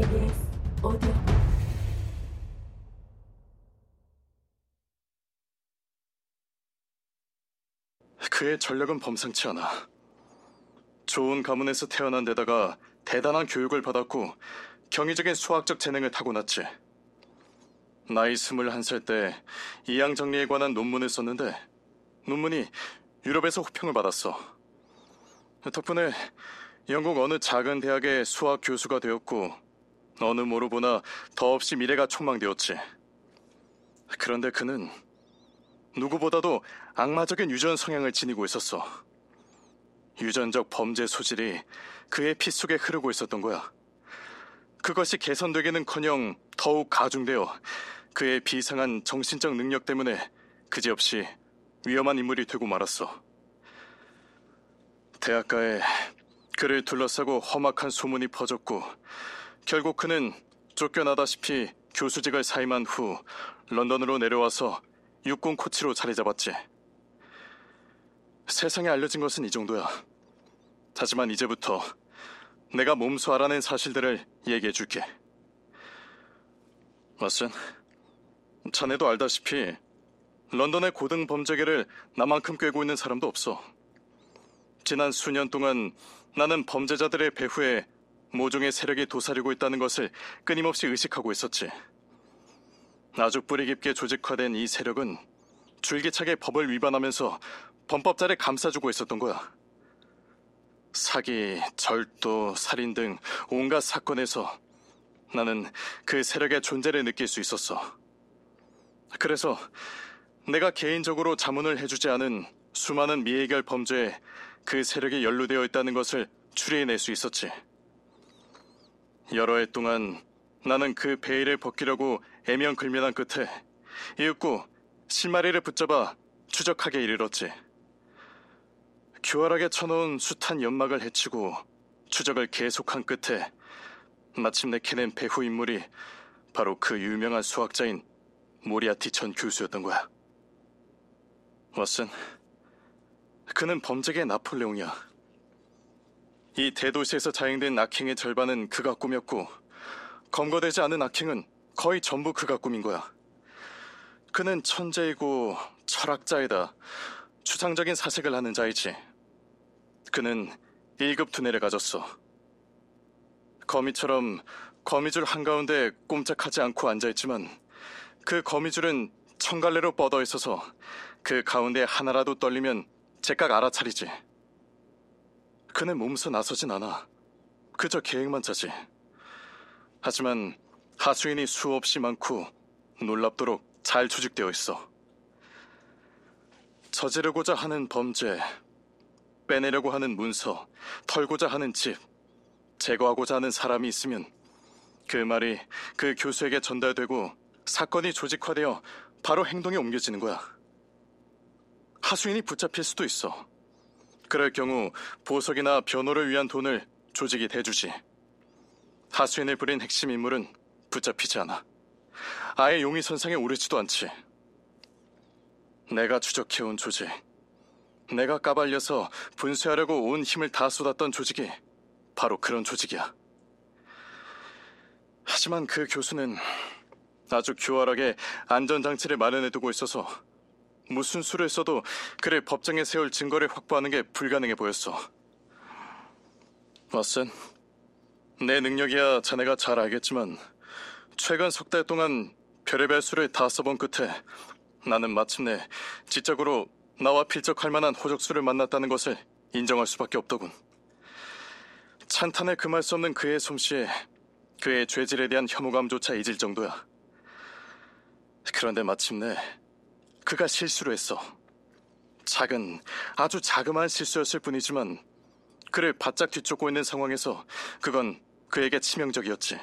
ABS 오디오 그의 전력은 범상치 않아. 좋은 가문에서 태어난 데다가 대단한 교육을 받았고 경이적인 수학적 재능을 타고났지. 나이 스물한 살때 이양 정리에 관한 논문을 썼는데 논문이 유럽에서 호평을 받았어. 덕분에 영국 어느 작은 대학의 수학 교수가 되었고 어느 모로 보나 더없이 미래가 촉망되었지. 그런데 그는 누구보다도 악마적인 유전 성향을 지니고 있었어. 유전적 범죄 소질이 그의 피 속에 흐르고 있었던 거야. 그것이 개선되기는커녕 더욱 가중되어 그의 비상한 정신적 능력 때문에 그지없이 위험한 인물이 되고 말았어. 대학가에 그를 둘러싸고 험악한 소문이 퍼졌고 결국 그는 쫓겨나다시피 교수직을 사임한 후 런던으로 내려와서 육군 코치로 자리 잡았지. 세상에 알려진 것은 이 정도야. 하지만 이제부터 내가 몸소 알아낸 사실들을 얘기해 줄게. 왓슨, 자네도 알다시피 런던의 고등 범죄계를 나만큼 꿰고 있는 사람도 없어. 지난 수년 동안 나는 범죄자들의 배후에 모종의 세력이 도사리고 있다는 것을 끊임없이 의식하고 있었지. 아주 뿌리 깊게 조직화된 이 세력은 줄기차게 법을 위반하면서 범법자를 감싸주고 있었던 거야. 사기, 절도, 살인 등 온갖 사건에서 나는 그 세력의 존재를 느낄 수 있었어. 그래서 내가 개인적으로 자문을 해주지 않은 수많은 미해결 범죄에 그 세력이 연루되어 있다는 것을 추리해낼 수 있었지. 여러 해 동안 나는 그 베일을 벗기려고 애명글면한 끝에 이윽고 실마리를 붙잡아 추적하게 이르렀지. 교활하게 쳐놓은 숱한 연막을 해치고 추적을 계속한 끝에 마침내 캐낸 배후 인물이 바로 그 유명한 수학자인 모리아티 전 교수였던 거야. 왓슨, 그는 범죄계 나폴레옹이야. 이 대도시에서 자행된 악행의 절반은 그가 꾸몄고 검거되지 않은 악행은 거의 전부 그가 꾸민 거야. 그는 천재이고 철학자이다. 추상적인 사색을 하는 자이지. 그는 1급 두뇌를 가졌어. 거미처럼 거미줄 한가운데 꼼짝하지 않고 앉아있지만 그 거미줄은 천갈래로 뻗어 있어서 그 가운데 하나라도 떨리면 제깍 알아차리지. 그는 몸소 나서진 않아. 그저 계획만 짜지. 하지만 하수인이 수없이 많고 놀랍도록 잘 조직되어 있어. 저지르고자 하는 범죄, 빼내려고 하는 문서, 털고자 하는 집, 제거하고자 하는 사람이 있으면 그 말이 그 교수에게 전달되고 사건이 조직화되어 바로 행동에 옮겨지는 거야. 하수인이 붙잡힐 수도 있어. 그럴 경우 보석이나 변호를 위한 돈을 조직이 대주지. 하수인을 부린 핵심 인물은 붙잡히지 않아. 아예 용의 선상에 오르지도 않지. 내가 추적해온 조직, 내가 까발려서 분쇄하려고 온 힘을 다 쏟았던 조직이 바로 그런 조직이야. 하지만 그 교수는 아주 교활하게 안전장치를 마련해두고 있어서 무슨 수를 써도 그를 법정에 세울 증거를 확보하는 게 불가능해 보였어. 왓슨, 내 능력이야 자네가 잘 알겠지만 최근 석 달 동안 별의별 수를 다 써본 끝에 나는 마침내 지적으로 나와 필적할 만한 호적수를 만났다는 것을 인정할 수밖에 없더군. 찬탄을 금할 수 없는 그의 솜씨에 그의 죄질에 대한 혐오감조차 잊을 정도야. 그런데 마침내 그가 실수를 했어. 작은, 아주 자그마한 실수였을 뿐이지만 그를 바짝 뒤쫓고 있는 상황에서 그건 그에게 치명적이었지.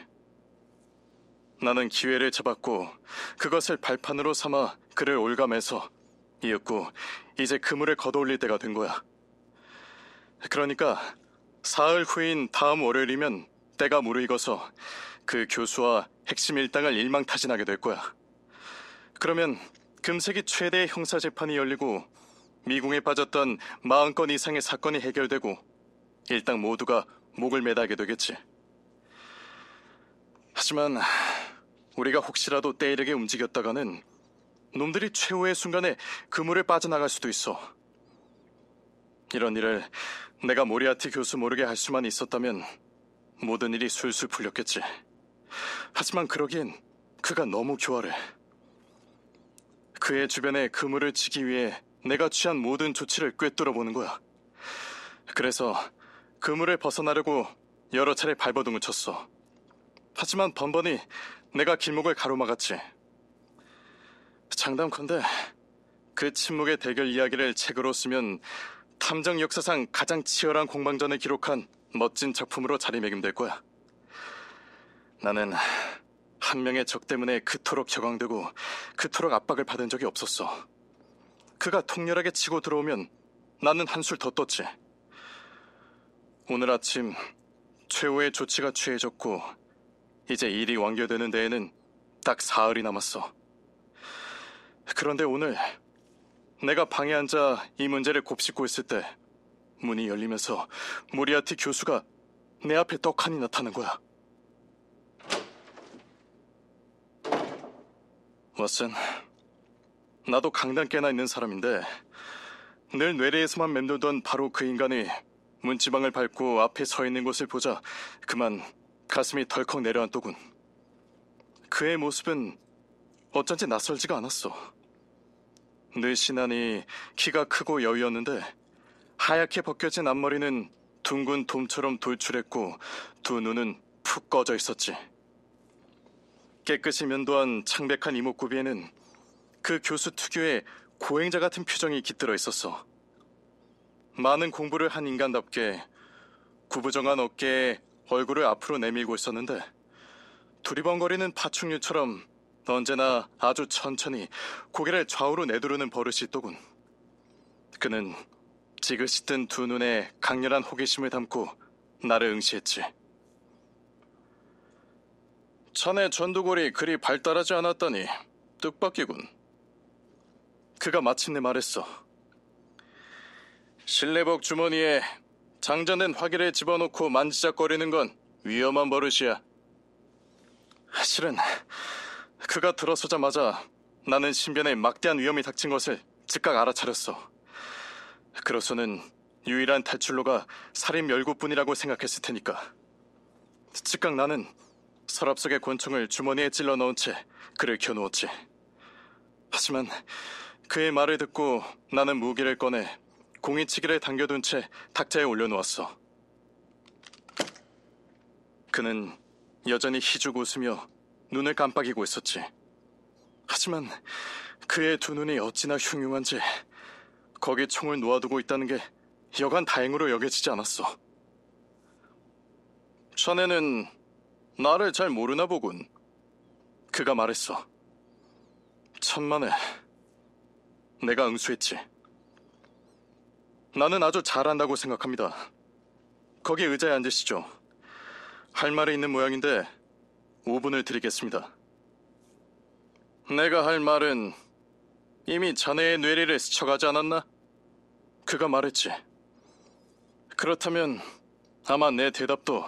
나는 기회를 잡았고 그것을 발판으로 삼아 그를 올감해서 이윽고 이제 그물을 걷어올릴 때가 된 거야. 그러니까 사흘 후인 다음 월요일이면 때가 무르익어서 그 교수와 핵심 일당을 일망타진하게 될 거야. 그러면 금세기 최대의 형사 재판이 열리고 미궁에 빠졌던 40건 이상의 사건이 해결되고 일당 모두가 목을 매달게 되겠지. 하지만 우리가 혹시라도 때이르게 움직였다가는 놈들이 최후의 순간에 그물에 빠져나갈 수도 있어. 이런 일을 내가 모리아티 교수 모르게 할 수만 있었다면 모든 일이 술술 풀렸겠지. 하지만 그러기엔 그가 너무 교활해. 그의 주변에 그물을 치기 위해 내가 취한 모든 조치를 꿰뚫어 보는 거야. 그래서 그물을 벗어나려고 여러 차례 발버둥을 쳤어. 하지만 번번이 내가 길목을 가로막았지. 장담컨대 그 침묵의 대결 이야기를 책으로 쓰면 탐정 역사상 가장 치열한 공방전을 기록한 멋진 작품으로 자리매김될 거야. 나는 한 명의 적 때문에 그토록 격앙되고 그토록 압박을 받은 적이 없었어. 그가 통렬하게 치고 들어오면 나는 한술 더 떴지. 오늘 아침 최후의 조치가 취해졌고 이제 일이 완결되는 데에는 딱 사흘이 남았어. 그런데 오늘 내가 방에 앉아 이 문제를 곱씹고 있을 때 문이 열리면서 모리아티 교수가 내 앞에 떡하니 나타난 거야. 왓슨, 나도 강단 깨나 있는 사람인데 늘 뇌리에서만 맴돌던 바로 그 인간이 문지방을 밟고 앞에 서 있는 것을 보자 그만 가슴이 덜컥 내려앉더군. 그의 모습은 어쩐지 낯설지가 않았어. 늘씬하니 키가 크고 여위었는데 하얗게 벗겨진 앞머리는 둥근 돔처럼 돌출했고 두 눈은 푹 꺼져 있었지. 깨끗이 면도한 창백한 이목구비에는 그 교수 특유의 고행자 같은 표정이 깃들어 있었어. 많은 공부를 한 인간답게 구부정한 어깨에 얼굴을 앞으로 내밀고 있었는데 두리번거리는 파충류처럼 언제나 아주 천천히 고개를 좌우로 내두르는 버릇이 있더군. 그는 지그시 뜬 두 눈에 강렬한 호기심을 담고 나를 응시했지. 자네 전두골이 그리 발달하지 않았다니 뜻밖이군. 그가 마침내 말했어. 실내복 주머니에 장전된 화기를 집어넣고 만지작거리는 건 위험한 버릇이야. 실은 그가 들어서자마자 나는 신변에 막대한 위험이 닥친 것을 즉각 알아차렸어. 그로서는 유일한 탈출로가 살인 멸구뿐이라고 생각했을 테니까. 즉각 나는 서랍 속의 권총을 주머니에 찔러 넣은 채 그를 겨누었지. 하지만 그의 말을 듣고 나는 무기를 꺼내 공이치기를 당겨둔 채 탁자에 올려놓았어. 그는 여전히 희죽 웃으며 눈을 깜빡이고 있었지. 하지만 그의 두 눈이 어찌나 흉흉한지 거기 총을 놓아두고 있다는 게 여간 다행으로 여겨지지 않았어. 자네는 나를 잘 모르나 보군. 그가 말했어. 천만에 내가 응수했지. 나는 아주 잘한다고 생각합니다. 거기 의자에 앉으시죠. 할 말이 있는 모양인데 5분을 드리겠습니다. 내가 할 말은 이미 자네의 뇌리를 스쳐가지 않았나? 그가 말했지. 그렇다면 아마 내 대답도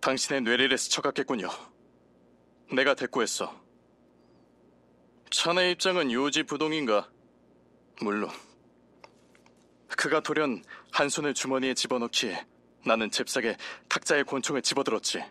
당신의 뇌리를 스쳐갔겠군요. 내가 대꾸했어. 자네 입장은 요지부동인가? 물론. 그가 돌연 한 손을 주머니에 집어넣기에 나는 잽싸게 탁자의 권총을 집어들었지.